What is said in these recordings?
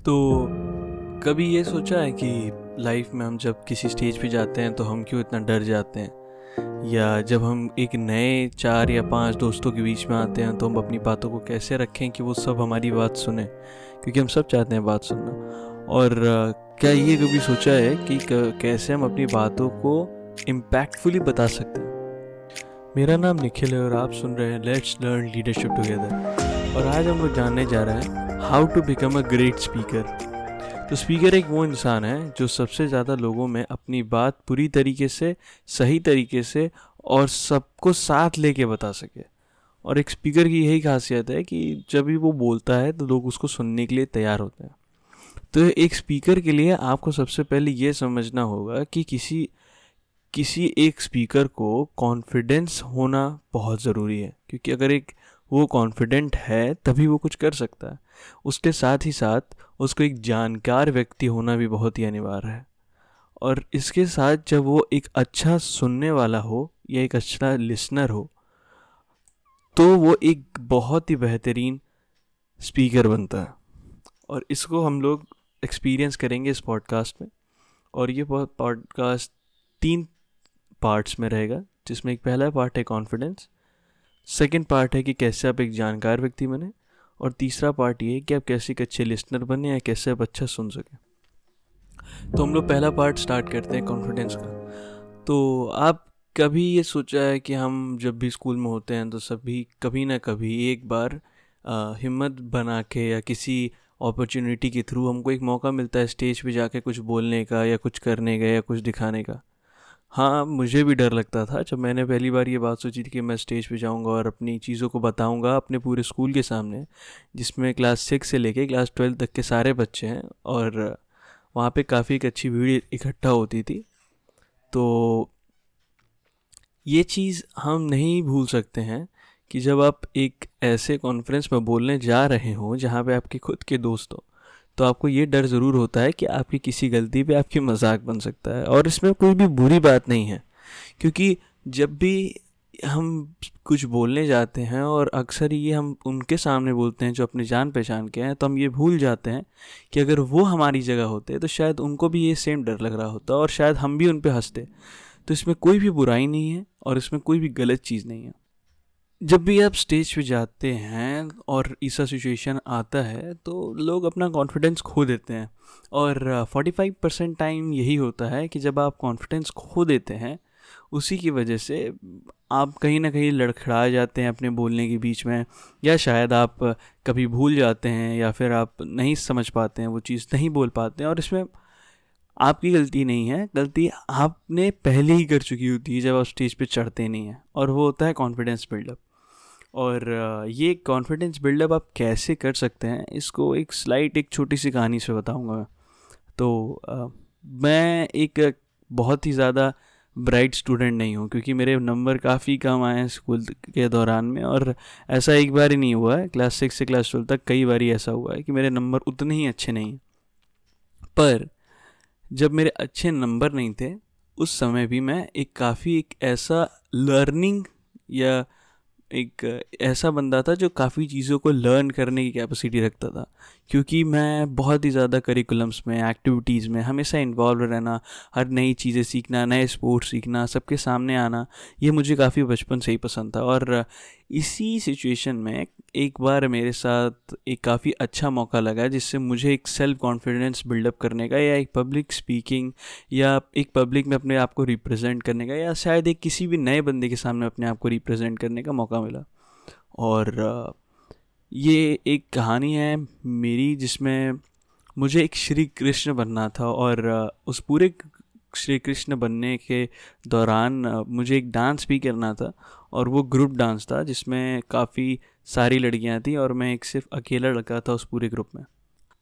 तो कभी ये सोचा है कि लाइफ में हम जब किसी स्टेज पे जाते हैं तो हम क्यों इतना डर जाते हैं? या जब हम एक नए चार या पाँच दोस्तों के बीच में आते हैं तो हम अपनी बातों को कैसे रखें कि वो सब हमारी बात सुने? क्योंकि हम सब चाहते हैं बात सुनना। और क्या ये कभी सोचा है कि कैसे हम अपनी बातों को इम्पैक्टफुली बता सकते हैं? मेरा नाम निखिल है और आप सुन रहे हैं लेट्स लर्न लीडरशिप टुगेदर और आज हम लोग जानने जा रहे हैं how to become a great speaker तो स्पीकर एक वो इंसान है जो सबसे ज़्यादा लोगों में अपनी बात पूरी तरीके से, सही तरीके से और सबको साथ लेके बता सके। और एक स्पीकर की यही खासियत है कि जब भी वो बोलता है तो लोग उसको सुनने के लिए तैयार होते हैं। तो एक स्पीकर के लिए आपको सबसे पहले ये समझना होगा कि किसी किसी एक स्पीकर को कॉन्फिडेंस होना बहुत ज़रूरी है। क्योंकि अगर एक वो कॉन्फिडेंट है, तभी वो कुछ कर सकता है। उसके साथ ही साथ उसको एक जानकार व्यक्ति होना भी बहुत ही अनिवार्य है। और इसके साथ जब वो एक अच्छा सुनने वाला हो या एक अच्छा लिसनर हो तो वो एक बहुत ही बेहतरीन स्पीकर बनता है। और इसको हम लोग एक्सपीरियंस करेंगे इस पॉडकास्ट में। और ये पॉडकास्ट तीन पार्ट्स में रहेगा, जिसमें एक पहला पार्ट है कॉन्फिडेंस सेकेंड पार्ट है कि कैसे आप एक जानकार व्यक्ति बने, और तीसरा पार्ट ये है कि आप कैसे एक अच्छे लिसनर बने या कैसे आप अच्छा सुन सकें। तो हम लोग पहला पार्ट स्टार्ट करते हैं कॉन्फिडेंस का। तो आप कभी ये सोचा है कि हम जब भी स्कूल में होते हैं तो सभी कभी ना कभी एक बार हिम्मत बना के या किसी अपॉर्चुनिटी के थ्रू हमको एक मौका मिलता है स्टेज पे जाके कुछ बोलने का या कुछ करने का या कुछ दिखाने का। हाँ मुझे भी डर लगता था जब मैंने पहली बार ये बात सोची थी कि मैं स्टेज पे जाऊँगा और अपनी चीज़ों को बताऊँगा अपने पूरे स्कूल के सामने, जिसमें क्लास सिक्स से लेके क्लास ट्वेल्थ तक के सारे बच्चे हैं और वहाँ पे काफ़ी एक अच्छी भीड़ इकट्ठा होती थी। तो ये चीज़ हम नहीं भूल सकते हैं कि जब आप एक ऐसे कॉन्फ्रेंस में बोलने जा रहे हों जहाँ पे आपके खुद के दोस्त तो आपको ये डर ज़रूर होता है कि आपकी किसी गलती पे आपकी मज़ाक बन सकता है। और इसमें कोई भी बुरी बात नहीं है। क्योंकि जब भी हम कुछ बोलने जाते हैं और अक्सर ये हम उनके सामने बोलते हैं जो अपने जान पहचान के हैं तो हम ये भूल जाते हैं कि अगर वो हमारी जगह होते तो शायद उनको भी ये सेम डर लग रहा होता और शायद हम भी उन पर हँसते। तो इसमें कोई भी बुराई नहीं है और इसमें कोई भी गलत चीज़ नहीं है। जब भी आप स्टेज पे जाते हैं और ऐसा सिचुएशन आता है तो लोग अपना कॉन्फिडेंस खो देते हैं। और फोर्टी फाइव परसेंट टाइम यही होता है कि जब आप कॉन्फिडेंस खो देते हैं, उसी की वजह से आप कहीं ना कहीं लड़खड़ा जाते हैं अपने बोलने के बीच में, या शायद आप कभी भूल जाते हैं, या फिर आप नहीं समझ पाते हैं, वो चीज़ नहीं बोल पाते हैं, और इसमें आपकी गलती नहीं है। गलती आपने पहले ही कर चुकी होती है जब आप स्टेज पे चढ़ते नहीं हैं, और वो होता है कॉन्फिडेंस बिल्डअप और ये कॉन्फिडेंस बिल्डअप आप कैसे कर सकते हैं इसको एक स्लाइट एक छोटी सी कहानी से बताऊँगा मैं। तो आ, मैं एक बहुत ही ज़्यादा ब्राइट स्टूडेंट नहीं हूँ क्योंकि मेरे नंबर काफ़ी कम आए हैं स्कूल के दौरान में और ऐसा एक बार ही नहीं हुआ है क्लास सिक्स से क्लास ट्वेल्व तक कई बार ही ऐसा हुआ है कि मेरे नंबर उतने ही अच्छे नहीं पर जब मेरे अच्छे नंबर नहीं थे उस समय भी मैं एक काफ़ी एक ऐसा लर्निंग या एक ऐसा बंदा था जो काफ़ी चीज़ों को लर्न करने की कैपेसिटी रखता था। क्योंकि मैं बहुत ही ज़्यादा करिकुलम्स में एक्टिविटीज़ में हमेशा इन्वॉल्व रहना, हर नई चीज़ें सीखना, नए स्पोर्ट्स सीखना, सबके सामने आना, ये मुझे काफ़ी बचपन से ही पसंद था। और इसी सिचुएशन में एक बार मेरे साथ एक काफ़ी अच्छा मौका लगा, जिससे मुझे एक सेल्फ कॉन्फिडेंस बिल्डअप करने का या एक पब्लिक स्पीकिंग या एक पब्लिक में अपने आप को रिप्रेजेंट करने का या शायद एक किसी भी नए बंदे के सामने अपने आप को रिप्रेजेंट करने का मौका मिला। और ये एक कहानी है मेरी जिसमें मुझे एक श्री कृष्ण बनना था और उस पूरे श्री कृष्ण बनने के दौरान मुझे एक डांस भी करना था और वो ग्रुप डांस था जिसमें काफ़ी सारी लड़कियाँ थी और मैं एक सिर्फ़ अकेला लड़का था उस पूरे ग्रुप में।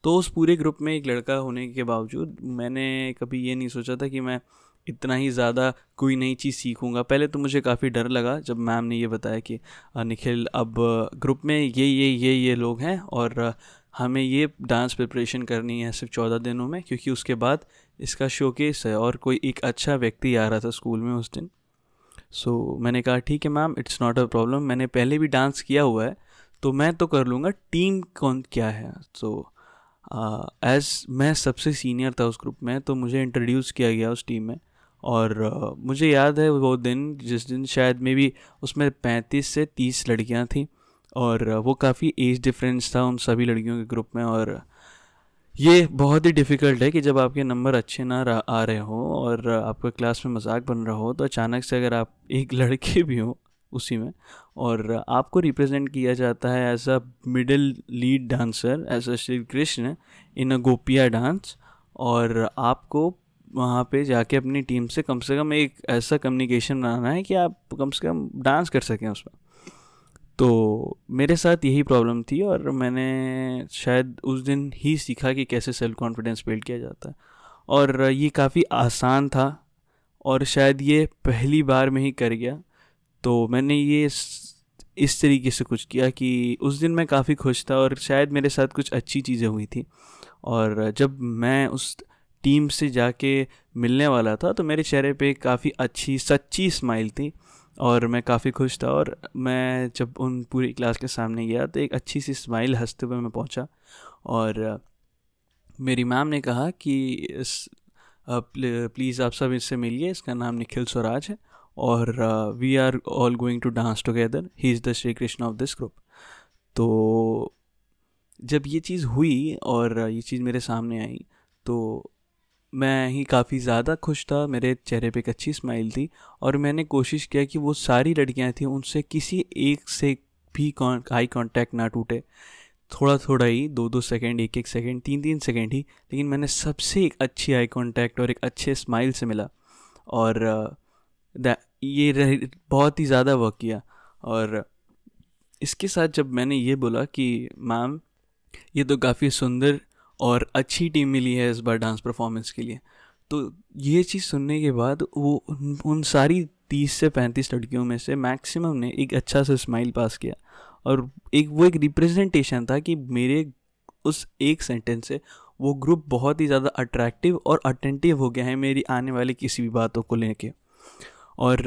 तो उस पूरे ग्रुप में एक लड़का होने के बावजूद मैंने कभी ये नहीं सोचा था कि मैं इतना ही ज़्यादा कोई नई चीज़ सीखूँगा। पहले तो मुझे काफ़ी डर लगा जब मैम ने ये बताया कि निखिल अब ग्रुप में ये ये ये ये लोग हैं और हमें ये डांस प्रिपरेशन करनी है सिर्फ़ चौदह दिनों में क्योंकि उसके बाद इसका शोकेस है और कोई एक अच्छा व्यक्ति आ रहा था स्कूल में उस दिन। सो so, मैंने कहा ठीक है ma'am it's not a problem मैंने पहले भी डांस किया हुआ है तो मैं तो कर लूँगा। टीम कौन क्या है? सो so, एज़ uh, मैं सबसे सीनियर था उस ग्रुप में तो मुझे इंट्रोड्यूस किया गया उस टीम में। और मुझे याद है वो दिन, जिस दिन शायद मे भी उसमें पैंतीस से तीस लड़कियाँ थीं और वो काफ़ी एज डिफरेंस था उन सभी लड़कियों के ग्रुप में और, ये बहुत ही डिफ़िकल्ट है कि जब आपके नंबर अच्छे ना आ रहे हो और आपका क्लास में मज़ाक बन रहा हो तो अचानक से अगर आप एक लड़के भी हो उसी में और आपको रिप्रेजेंट किया जाता है as a middle lead dancer, as a Shri Krishna in a गोपिया डांस और आपको वहाँ पे जाके अपनी टीम से कम से कम एक ऐसा कम्युनिकेशन बनाना है कि आप कम से कम डांस कर सकें उसमें। तो मेरे साथ यही प्रॉब्लम थी और मैंने शायद उस दिन ही सीखा कि कैसे सेल्फ कॉन्फिडेंस बिल्ड किया जाता है। और ये काफ़ी आसान था और शायद ये पहली बार में ही कर गया। तो मैंने ये इस तरीके से कुछ किया कि उस दिन मैं काफ़ी खुश था और शायद मेरे साथ कुछ अच्छी चीज़ें हुई थी। और जब मैं उस टीम से जाके मिलने वाला था तो मेरे चेहरे पे काफ़ी अच्छी, सच्ची स्माइल थी और मैं काफ़ी खुश था और मैं जब उन पूरी क्लास के सामने गया तो एक अच्छी सी स्माइल हँसते हुए मैं पहुँचा और मेरी मैम ने कहा कि, इस प्लीज़ आप सब इससे मिलिए, इसका नाम निखिल स्वराज है और we are all going to dance together he is the Shri Krishna of this group तो जब ये चीज़ हुई और ये चीज़ मेरे सामने आई तो मैं ही काफ़ी ज़्यादा खुश था, मेरे चेहरे पे एक अच्छी स्माइल थी और मैंने कोशिश किया कि वो सारी लड़कियाँ थी, उनसे किसी एक से भी आई कांटेक्ट ना टूटे। थोड़ा थोड़ा ही दो दो सेकंड एक एक सेकंड तीन तीन सेकंड ही, लेकिन मैंने सबसे एक अच्छी आई कांटेक्ट और एक अच्छे स्माइल से मिला और ये बहुत ही ज़्यादा वर्क किया और इसके साथ जब मैंने ये बोला कि, मैम, ये तो काफ़ी सुंदर और अच्छी टीम मिली है इस बार डांस परफॉर्मेंस के लिए। तो ये चीज़ सुनने के बाद वो उन, उन सारी तीस से पैंतीस लड़कियों में से मैक्सिमम ने एक अच्छा सा स्माइल पास किया। और एक वो एक रिप्रेजेंटेशन था कि मेरे उस एक सेंटेंस से वो ग्रुप बहुत ही ज़्यादा अट्रैक्टिव और अटेंटिव हो गया है मेरी आने वाली किसी भी बातों को लेके। और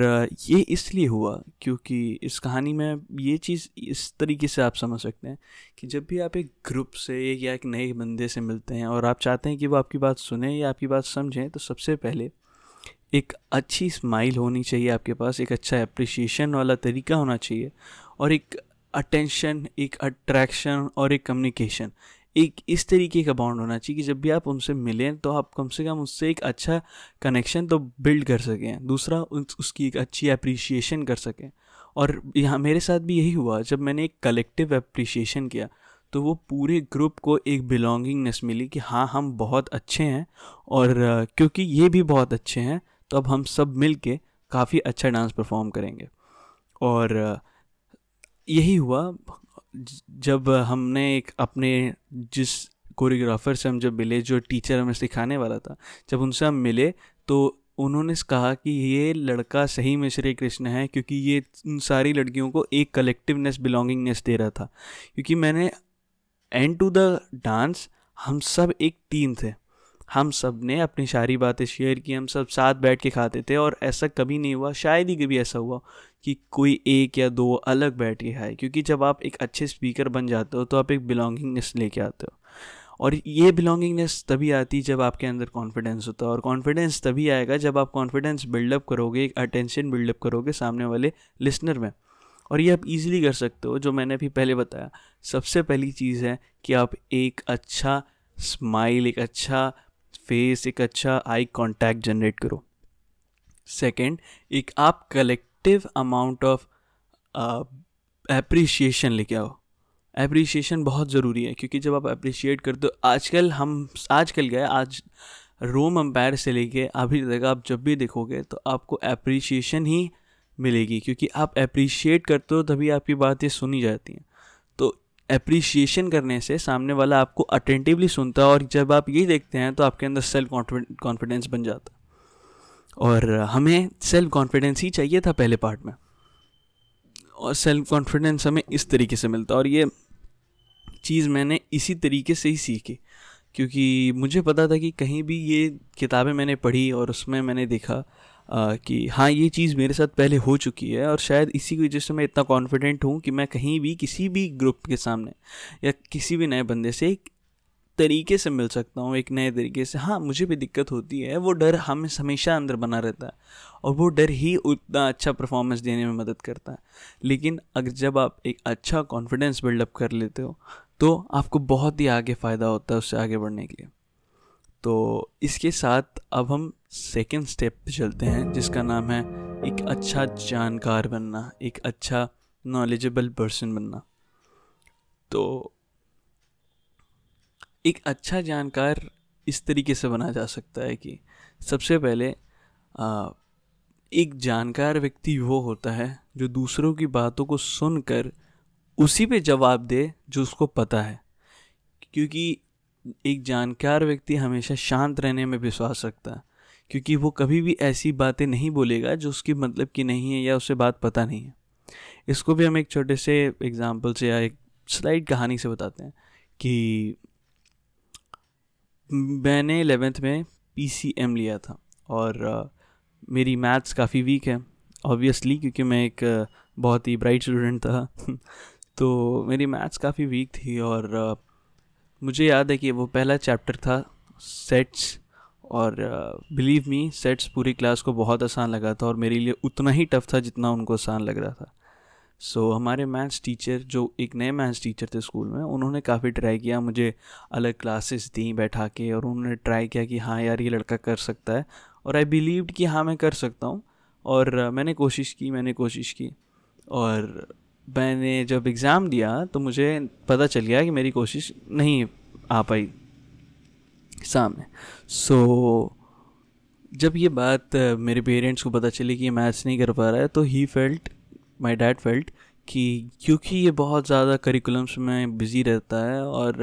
ये इसलिए हुआ क्योंकि इस कहानी में ये चीज़ इस तरीके से आप समझ सकते हैं कि जब भी आप एक ग्रुप से या एक नए बंदे से मिलते हैं और आप चाहते हैं कि वो आपकी बात सुने या आपकी बात समझें तो सबसे पहले एक अच्छी स्माइल होनी चाहिए आपके पास, एक अच्छा अप्रिसिएशन वाला तरीका होना चाहिए और एक अटेंशन एक अट्रैक्शन और एक कम्युनिकेशन एक इस तरीके का बॉन्ड होना चाहिए कि जब भी आप उनसे मिलें तो आप कम से कम उससे एक अच्छा कनेक्शन तो बिल्ड कर सकें। दूसरा उसकी एक अच्छी अप्रिसिएशन कर सकें। और यहाँ मेरे साथ भी यही हुआ, जब मैंने एक कलेक्टिव अप्रिसिएशन किया तो वो पूरे ग्रुप को एक बिलोंगिंगनेस मिली कि हाँ हम बहुत अच्छे हैं और क्योंकि ये भी बहुत अच्छे हैं तो अब हम सब मिल के काफ़ी अच्छा डांस परफॉर्म करेंगे। और यही हुआ जब हमने एक अपने जिस कोरियोग्राफर से हम जब मिले, जो टीचर हमें सिखाने वाला था, जब उनसे हम मिले तो उन्होंने कहा कि ये लड़का सही में श्री कृष्ण है, क्योंकि ये उन सारी लड़कियों को एक कलेक्टिवनेस, बिलोंगिंगनेस दे रहा था। क्योंकि मैंने, एंड टू द डांस, हम सब एक टीम थे। हम सबने अपनी सारी बातें शेयर की, हम सब साथ बैठ के खाते थे और ऐसा कभी नहीं हुआ, शायद ही कभी ऐसा हुआ कि कोई एक या दो अलग बैठ के खाए। क्योंकि जब आप एक अच्छे स्पीकर बन जाते हो तो आप एक बिलोंगिंगनेस लेके आते हो। और ये बिलोंगिंगनेस तभी आती है जब आपके अंदर कॉन्फिडेंस होता है और कॉन्फिडेंस तभी आएगा जब आप कॉन्फिडेंस बिल्डअप करोगे, एक अटेंशन बिल्डअप करोगे सामने वाले लिसनर में। और ये आप इजीली कर सकते हो, जो मैंने अभी पहले बताया। सबसे पहली चीज़ है कि आप एक अच्छा स्माइल एक अच्छा फेस एक अच्छा आई कांटेक्ट जनरेट करो। सेकंड एक आप कलेक्टिव अमाउंट ऑफ़ अप्रिसिएशन लेके आओ। अप्रिसिएशन बहुत ज़रूरी है, क्योंकि जब आप अप्रिशिएट करते हो, आजकल हम, आजकल गए आज रोम अम्पायर से लेके अभी तक आप जब भी देखोगे तो आपको अप्रिसिएशन ही मिलेगी, क्योंकि आप अप्रिशिएट करते हो, तभी आपकी बातें सुनी जाती हैं। अप्रिशिएशन करने से सामने वाला आपको अटेंटिवली सुनता है और जब आप ये देखते हैं तो आपके अंदर सेल्फ कॉन्फिडेंस बन जाता। और हमें सेल्फ कॉन्फिडेंस ही चाहिए था पहले पार्ट में। और सेल्फ कॉन्फिडेंस हमें इस तरीके से मिलता और ये चीज़ मैंने इसी तरीके से ही सीखी। क्योंकि मुझे पता था कि कहीं भी ये किताबें मैंने पढ़ी और उसमें मैंने देखा कि हाँ ये चीज़ मेरे साथ पहले हो चुकी है और शायद इसी की वजह से मैं इतना कॉन्फिडेंट हूँ कि मैं कहीं भी किसी भी ग्रुप के सामने या किसी भी नए बंदे से एक तरीके से मिल सकता हूँ, एक नए तरीके से। हाँ मुझे भी दिक्कत होती है, वो डर हमें हमेशा अंदर बना रहता है और वो डर ही उतना अच्छा परफॉर्मेंस देने में मदद करता है। लेकिन अगर जब आप एक अच्छा कॉन्फिडेंस बिल्डअप कर लेते हो तो आपको बहुत ही आगे फ़ायदा होता है उससे आगे बढ़ने के लिए। तो इसके साथ अब हम सेकेंड स्टेप पे चलते हैं जिसका नाम है एक अच्छा जानकार बनना एक अच्छा नॉलेजेबल पर्सन बनना। तो एक अच्छा जानकार इस तरीके से बना जा सकता है कि सबसे पहले आ, एक जानकार व्यक्ति वो होता है जो दूसरों की बातों को सुनकर उसी पे जवाब दे जो उसको पता है। क्योंकि एक जानकार व्यक्ति हमेशा शांत रहने में विश्वास रखता है, क्योंकि वो कभी भी ऐसी बातें नहीं बोलेगा जो उसकी मतलब की नहीं है या उसे बात पता नहीं है। इसको भी हम एक छोटे से एग्ज़ाम्पल से या एक स्लाइड कहानी से बताते हैं कि मैंने एलेवेंथ में पी सी एम लिया था और मेरी मैथ्स काफ़ी वीक है ऑब्वियसली क्योंकि मैं एक बहुत ही ब्राइट स्टूडेंट था। तो मेरी मैथ्स काफ़ी वीक थी और मुझे याद है कि वो पहला चैप्टर था सेट्स और बिलीव मी सेट्स पूरी क्लास को बहुत आसान लगा था और मेरे लिए उतना ही टफ था जितना उनको आसान लग रहा था। सो so, हमारे मैथ्स टीचर जो एक नए मैथ्स टीचर थे स्कूल में उन्होंने काफ़ी ट्राई किया मुझे अलग क्लासेस दी बैठा के और उन्होंने ट्राई किया कि हाँ यार ये लड़का कर सकता है और आई बिलीव्ड कि हाँ मैं कर सकता हूँ और मैंने कोशिश की मैंने कोशिश की और मैंने जब एग्ज़ाम दिया तो मुझे पता चल गया कि मेरी कोशिश नहीं आ पाई सामने। सो so, जब ये बात मेरे पेरेंट्स को पता चली कि ये मैथ्स नहीं कर पा रहा है तो he felt my dad felt कि क्योंकि ये बहुत ज़्यादा करिकुलम्स में बिज़ी रहता है और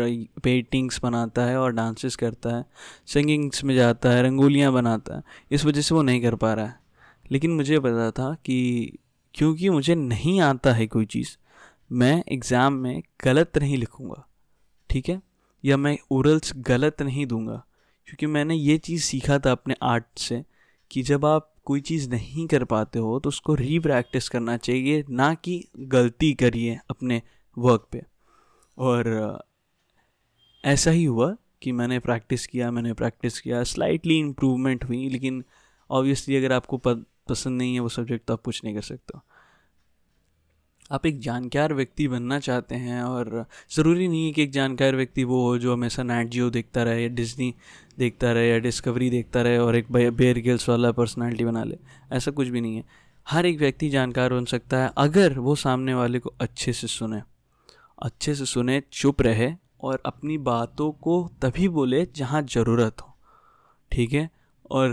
पेंटिंग्स बनाता है और डांसेस करता है सिंगिंग्स में जाता है रंगोलियाँ बनाता है इस वजह से वो नहीं कर पा रहा है। लेकिन मुझे पता था कि क्योंकि मुझे नहीं आता है कोई चीज़। मैं एग्ज़ाम में गलत नहीं लिखूँगा, ठीक है? या मैं ओरल्स गलत नहीं दूँगा, क्योंकि मैंने ये चीज़ सीखा था अपने आर्ट से कि जब आप कोई चीज़ नहीं कर पाते हो तो उसको री प्रैक्टिस करना चाहिए, ना कि गलती करिए अपने वर्क पे। और, ऐसा ही हुआ कि मैंने प्रैक्टिस किया, मैंने प्रैक्टिस किया स्लाइटली इम्प्रूवमेंट हुई, लेकिन ऑब्वियसली अगर आपको पसंद नहीं है वो सब्जेक्ट तो आप कुछ नहीं कर सकते आप एक जानकार व्यक्ति बनना चाहते हैं और ज़रूरी नहीं है कि एक जानकार व्यक्ति वो हो जो हमेशा नाइट जियो देखता रहे या डिज्नी देखता रहे, या डिस्कवरी देखता रहे और एक बेयर गिल्स वाला पर्सनालिटी बना ले। ऐसा कुछ भी नहीं है। हर एक व्यक्ति जानकार बन सकता है अगर वो सामने वाले को अच्छे से सुने। अच्छे से सुने, चुप रहे और अपनी बातों को तभी बोले जहाँ ज़रूरत हो। ठीक है? और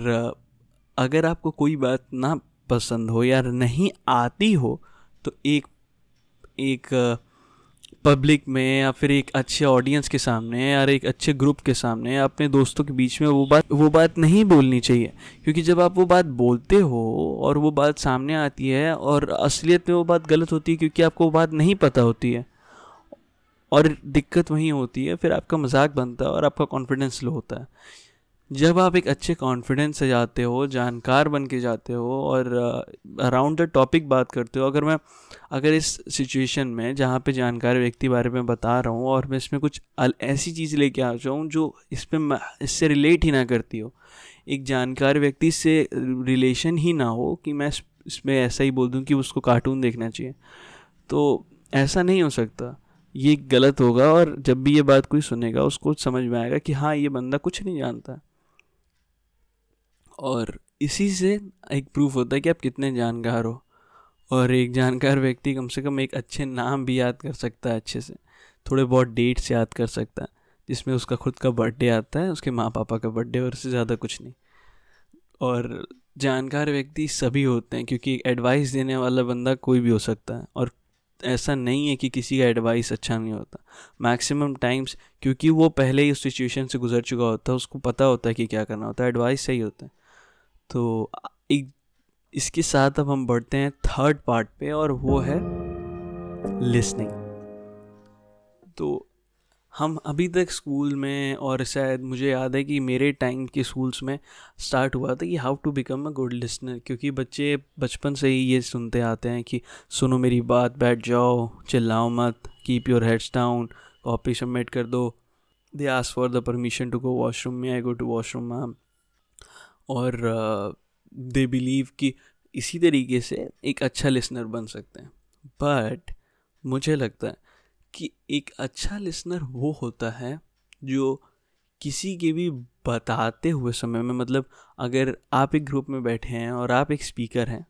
अगर आपको कोई बात ना पसंद हो या नहीं आती हो तो एक एक पब्लिक में या फिर एक अच्छे ऑडियंस के सामने या एक अच्छे ग्रुप के सामने अपने दोस्तों के बीच में वो बात वो बात नहीं बोलनी चाहिए। क्योंकि जब आप वो बात बोलते हो और वो बात सामने आती है और असलियत में वो बात गलत होती है क्योंकि आपको वो बात नहीं पता होती है और दिक्कत वहीं होती है, फिर आपका मज़ाक बनता है और आपका कॉन्फिडेंस लो होता है। जब आप एक अच्छे कॉन्फिडेंस से जाते हो, जानकार बन के जाते हो और अराउंड द टॉपिक बात करते हो, अगर मैं, अगर इस सिचुएशन में जहाँ पे जानकार व्यक्ति बारे में बता रहा हूँ और मैं इसमें कुछ ऐसी चीज़ लेके आ जाऊँ जो इस पर इससे रिलेट ही ना करती हो, एक जानकार व्यक्ति से रिलेशन ही ना हो कि मैं इसमें ऐसा ही बोल दूँ कि उसको कार्टून देखना चाहिए तो ऐसा नहीं हो सकता। ये गलत होगा और जब भी ये बात कोई सुनेगा, उसको समझ में आएगा कि हाँ ये बंदा कुछ नहीं जानता। और इसी से एक प्रूफ होता है कि आप कितने जानकार हो। और एक जानकार व्यक्ति कम से कम एक अच्छे नाम भी याद कर सकता है अच्छे से। थोड़े बहुत डेट्स याद कर सकता है, जिसमें उसका खुद का बर्थडे आता है, उसके माँ पापा का बर्थडे और उससे ज़्यादा कुछ नहीं। और जानकार व्यक्ति सभी होते हैं, क्योंकि एडवाइस देने वाला बंदा कोई भी हो सकता है। और ऐसा नहीं है कि किसी का एडवाइस अच्छा नहीं होता। मैक्सिमम टाइम्स क्योंकि वो पहले ही उस सिचुएशन से गुजर चुका होता है, उसको पता होता है कि क्या करना होता है। एडवाइस सही होता है। तो एक, इसके साथ अब हम बढ़ते हैं थर्ड पार्ट पे और वो है लिसनिंग तो हम अभी तक स्कूल में और शायद मुझे याद है कि मेरे टाइम के स्कूल्स में स्टार्ट हुआ था कि how to become a good listener क्योंकि बच्चे बचपन से ही ये सुनते आते हैं कि सुनो मेरी बात, बैठ जाओ, चिल्लाओ मत keep your heads down copy submit कर दो they ask for the permission to go washroom में I go to washroom ma'am और दे बिलीव कि इसी तरीके से एक अच्छा लिसनर बन सकते हैं। बट मुझे लगता है कि एक अच्छा लिसनर वो होता है जो किसी के भी बताते हुए समय में मतलब अगर आप एक ग्रुप में बैठे हैं और आप एक स्पीकर हैं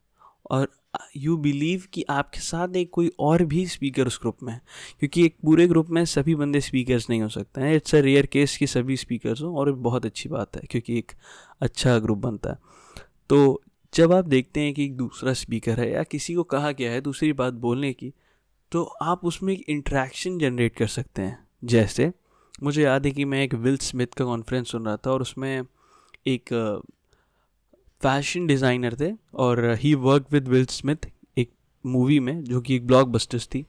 और यू बिलीव कि आपके साथ एक कोई और भी स्पीकर उस ग्रुप में है। क्योंकि एक पूरे ग्रुप में सभी बंदे स्पीकर्स नहीं हो सकते हैं। इट्स अ रेयर केस कि सभी स्पीकर्स हों और बहुत अच्छी बात है, क्योंकि एक अच्छा ग्रुप बनता है। तो जब आप देखते हैं कि एक दूसरा स्पीकर है या किसी को कहा गया है दूसरी बात बोलने की तो आप उसमें एक इंट्रैक्शन जनरेट कर सकते हैं। जैसे, मुझे याद है कि मैं एक विल स्मिथ का कॉन्फ्रेंस सुन रहा था और उसमें एक फ़ैशन डिज़ाइनर थे और he work with Will Smith एक मूवी में, जो कि एक ब्लॉक बस्टर्स थी।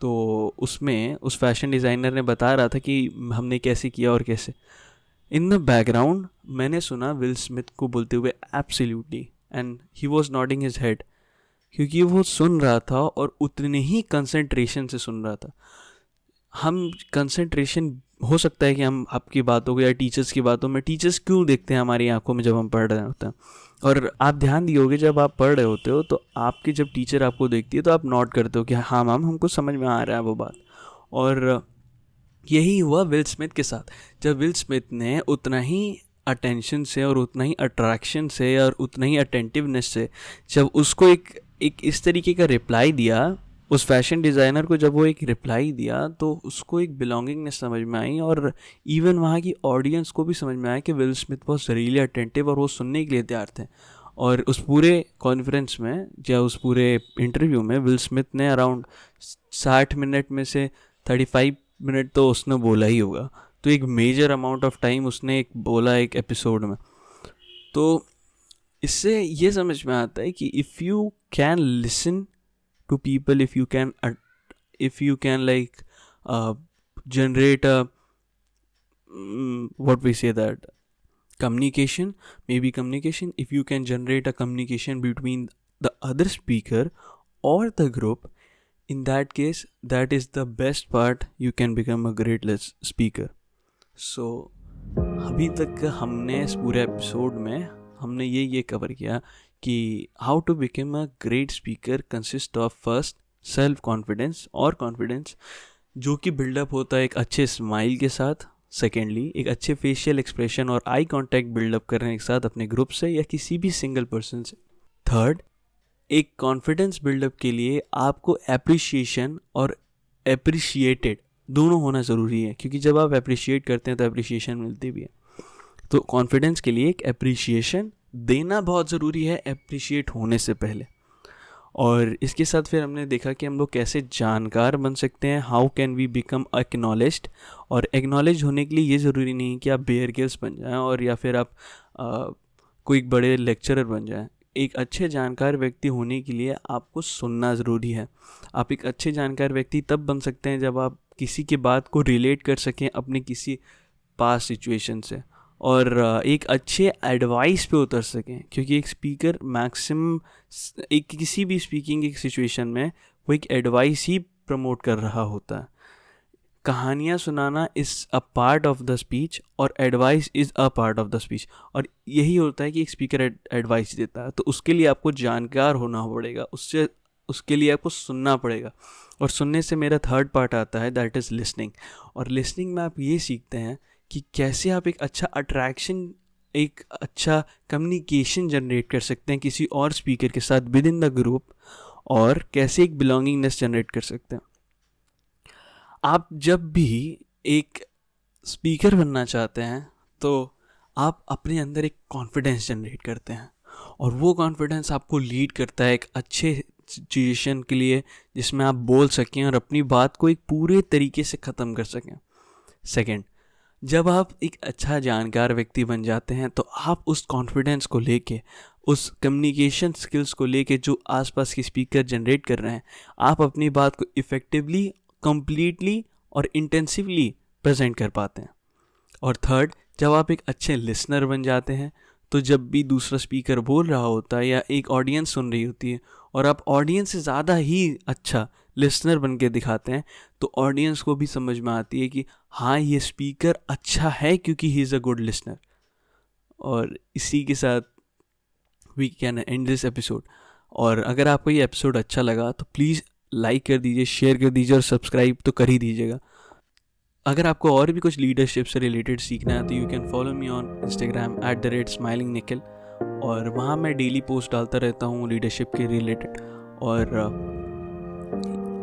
तो उसमें उस फ़ैशन डिज़ाइनर ने बता रहा था कि हमने कैसे किया और कैसे। इन द बैकग्राउंड मैंने सुना विल स्मिथ को बोलते हुए absolutely and he was nodding his head क्योंकि वो सुन रहा था और उतने ही कंसंट्रेशन से सुन रहा था। हम कंसंट्रेशन हो सकता है कि हम आपकी बातों को या टीचर्स की बातों में टीचर्स क्यों देखते हैं हमारी आँखों में जब हम पढ़ रहे होते हैं? और आप ध्यान दिए जब आप पढ़ रहे होते हो तो आपकी जब टीचर आपको देखती है तो आप नोट करते हो कि हाँ मैम हमको समझ में आ रहा है वो बात। और यही हुआ विल स्मिथ के साथ। जब विल स्मिथ ने उतना ही अटेंशन से और उतना ही अट्रैक्शन से और उतना ही अटेंटिवनेस से जब उसको एक एक इस तरीके का रिप्लाई दिया उस फ़ैशन डिज़ाइनर को जब वो एक रिप्लाई दिया तो उसको एक बिलोंगिंगनेस समझ में आई और इवन वहाँ की ऑडियंस को भी समझ में आया कि विल स्मिथ बहुत रियली अटेंटिव और वो सुनने के लिए तैयार थे। और उस पूरे कॉन्फ्रेंस में, या उस पूरे इंटरव्यू में विल स्मिथ ने अराउंड साठ मिनट में से थर्टी फाइव मिनट तो उसने बोला ही होगा। तो एक मेजर अमाउंट ऑफ़ टाइम उसने एक बोला एक एपिसोड में। तो इससे ये समझ में आता है कि if you can listen to people if you can uh, if you can like uh, generate a um, what we say that communication maybe communication if you can generate a communication between the other speaker or the group in that case that is the best part you can become a great speaker so अभी तक हमने इस पूरे episode में हमने ये ये cover किया कि how to become a great speaker consist of first self confidence और कॉन्फिडेंस जो कि बिल्डअप होता है एक अच्छे स्माइल के साथ। सेकेंडली एक अच्छे फेशियल एक्सप्रेशन और आई कांटेक्ट बिल्डअप करने के साथ अपने ग्रुप से या किसी भी सिंगल पर्सन से। थर्ड एक कॉन्फिडेंस बिल्डअप के लिए आपको अप्रिशिएशन और अप्रिशिएटेड दोनों होना ज़रूरी है, क्योंकि जब आप अप्रिशिएट करते हैं तो अप्रिशिएशन मिलती भी है। तो कॉन्फिडेंस के लिए एक अप्रिशिएशन देना बहुत ज़रूरी है अप्रिशिएट होने से पहले। और इसके साथ फिर हमने देखा कि हम लोग कैसे जानकार बन सकते हैं how can we become acknowledge और एक्नॉलेज होने के लिए ये ज़रूरी नहीं कि आप बेयर गिल्स बन जाएँ और या फिर आप आ, कोई बड़े लेक्चरर बन जाएँ। एक अच्छे जानकार व्यक्ति होने के लिए आपको सुनना ज़रूरी है। आप एक अच्छे जानकार व्यक्ति तब बन सकते हैं जब आप किसी के बात को रिलेट कर सकें अपने किसी पास सिचुएशन से। और एक अच्छे एडवाइस पे उतर सकें, क्योंकि एक स्पीकर मैक्सिमम एक किसी भी स्पीकिंग एक सिचुएशन में वो एक एडवाइस ही प्रमोट कर रहा होता है। कहानियाँ सुनाना is a part of the speech और advice is a part of the speech और यही होता है कि एक स्पीकर एडवाइस देता है तो उसके लिए आपको जानकार होना पड़ेगा, उससे, उसके लिए आपको सुनना पड़ेगा और सुनने से मेरा थर्ड पार्ट आता है दैट इज़ लिसनिंग और लिसनिंग में आप ये सीखते हैं कि कैसे आप एक अच्छा अट्रैक्शन एक अच्छा कम्युनिकेशन जनरेट कर सकते हैं किसी और स्पीकर के साथ विद इन द ग्रुप और कैसे एक बिलोंगिंगनेस जनरेट कर सकते हैं। आप जब भी एक स्पीकर बनना चाहते हैं तो आप अपने अंदर एक कॉन्फिडेंस जनरेट करते हैं और वो कॉन्फिडेंस आपको लीड करता है एक अच्छे सिचुएशन के लिए जिसमें आप बोल सकें और अपनी बात को एक पूरे तरीके से ख़त्म कर सकें। सेकंड जब आप एक अच्छा जानकार व्यक्ति बन जाते हैं तो आप उस कॉन्फिडेंस को लेके, उस कम्युनिकेशन स्किल्स को लेके जो आसपास के स्पीकर जनरेट कर रहे हैं, आप अपनी बात को इफ़ेक्टिवली कम्प्लीटली और इंटेंसिवली प्रेजेंट कर पाते हैं। और थर्ड जब आप एक अच्छे लिसनर बन जाते हैं तो जब भी दूसरा स्पीकर बोल रहा होता है या एक ऑडियंस सुन रही होती है, और आप ऑडियंस से ज़्यादा ही अच्छा लिसनर बन के दिखाते हैं तो ऑडियंस को भी समझ में आती है कि हाँ ये स्पीकर अच्छा है क्योंकि he is a good listener और इसी के साथ we can end this episode और अगर आपको ये एपिसोड अच्छा लगा तो प्लीज़ लाइक कर दीजिए शेयर कर दीजिए और सब्सक्राइब तो कर ही दीजिएगा। अगर आपको और भी कुछ लीडरशिप से रिलेटेड सीखना है तो you can follow me on Instagram at the rate smiling Nikhil और वहाँ मैं डेली पोस्ट डालता रहता हूँ लीडरशिप के रिलेटेड और,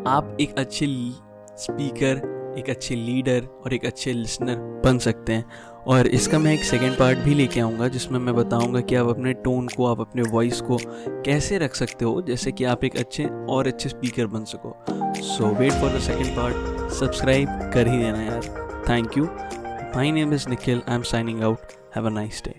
आप एक अच्छे स्पीकर एक अच्छे लीडर और एक अच्छे लिसनर बन सकते हैं। और इसका मैं एक सेकेंड पार्ट भी लेके आऊँगा, जिसमें मैं बताऊँगा कि आप अपने टोन को, आप अपने वॉइस को कैसे रख सकते हो, जैसे कि आप एक अच्छे और अच्छे स्पीकर बन सको। So wait for the second part subscribe कर ही देना यार। Thank you my name is Nikhil I am signing out have a nice day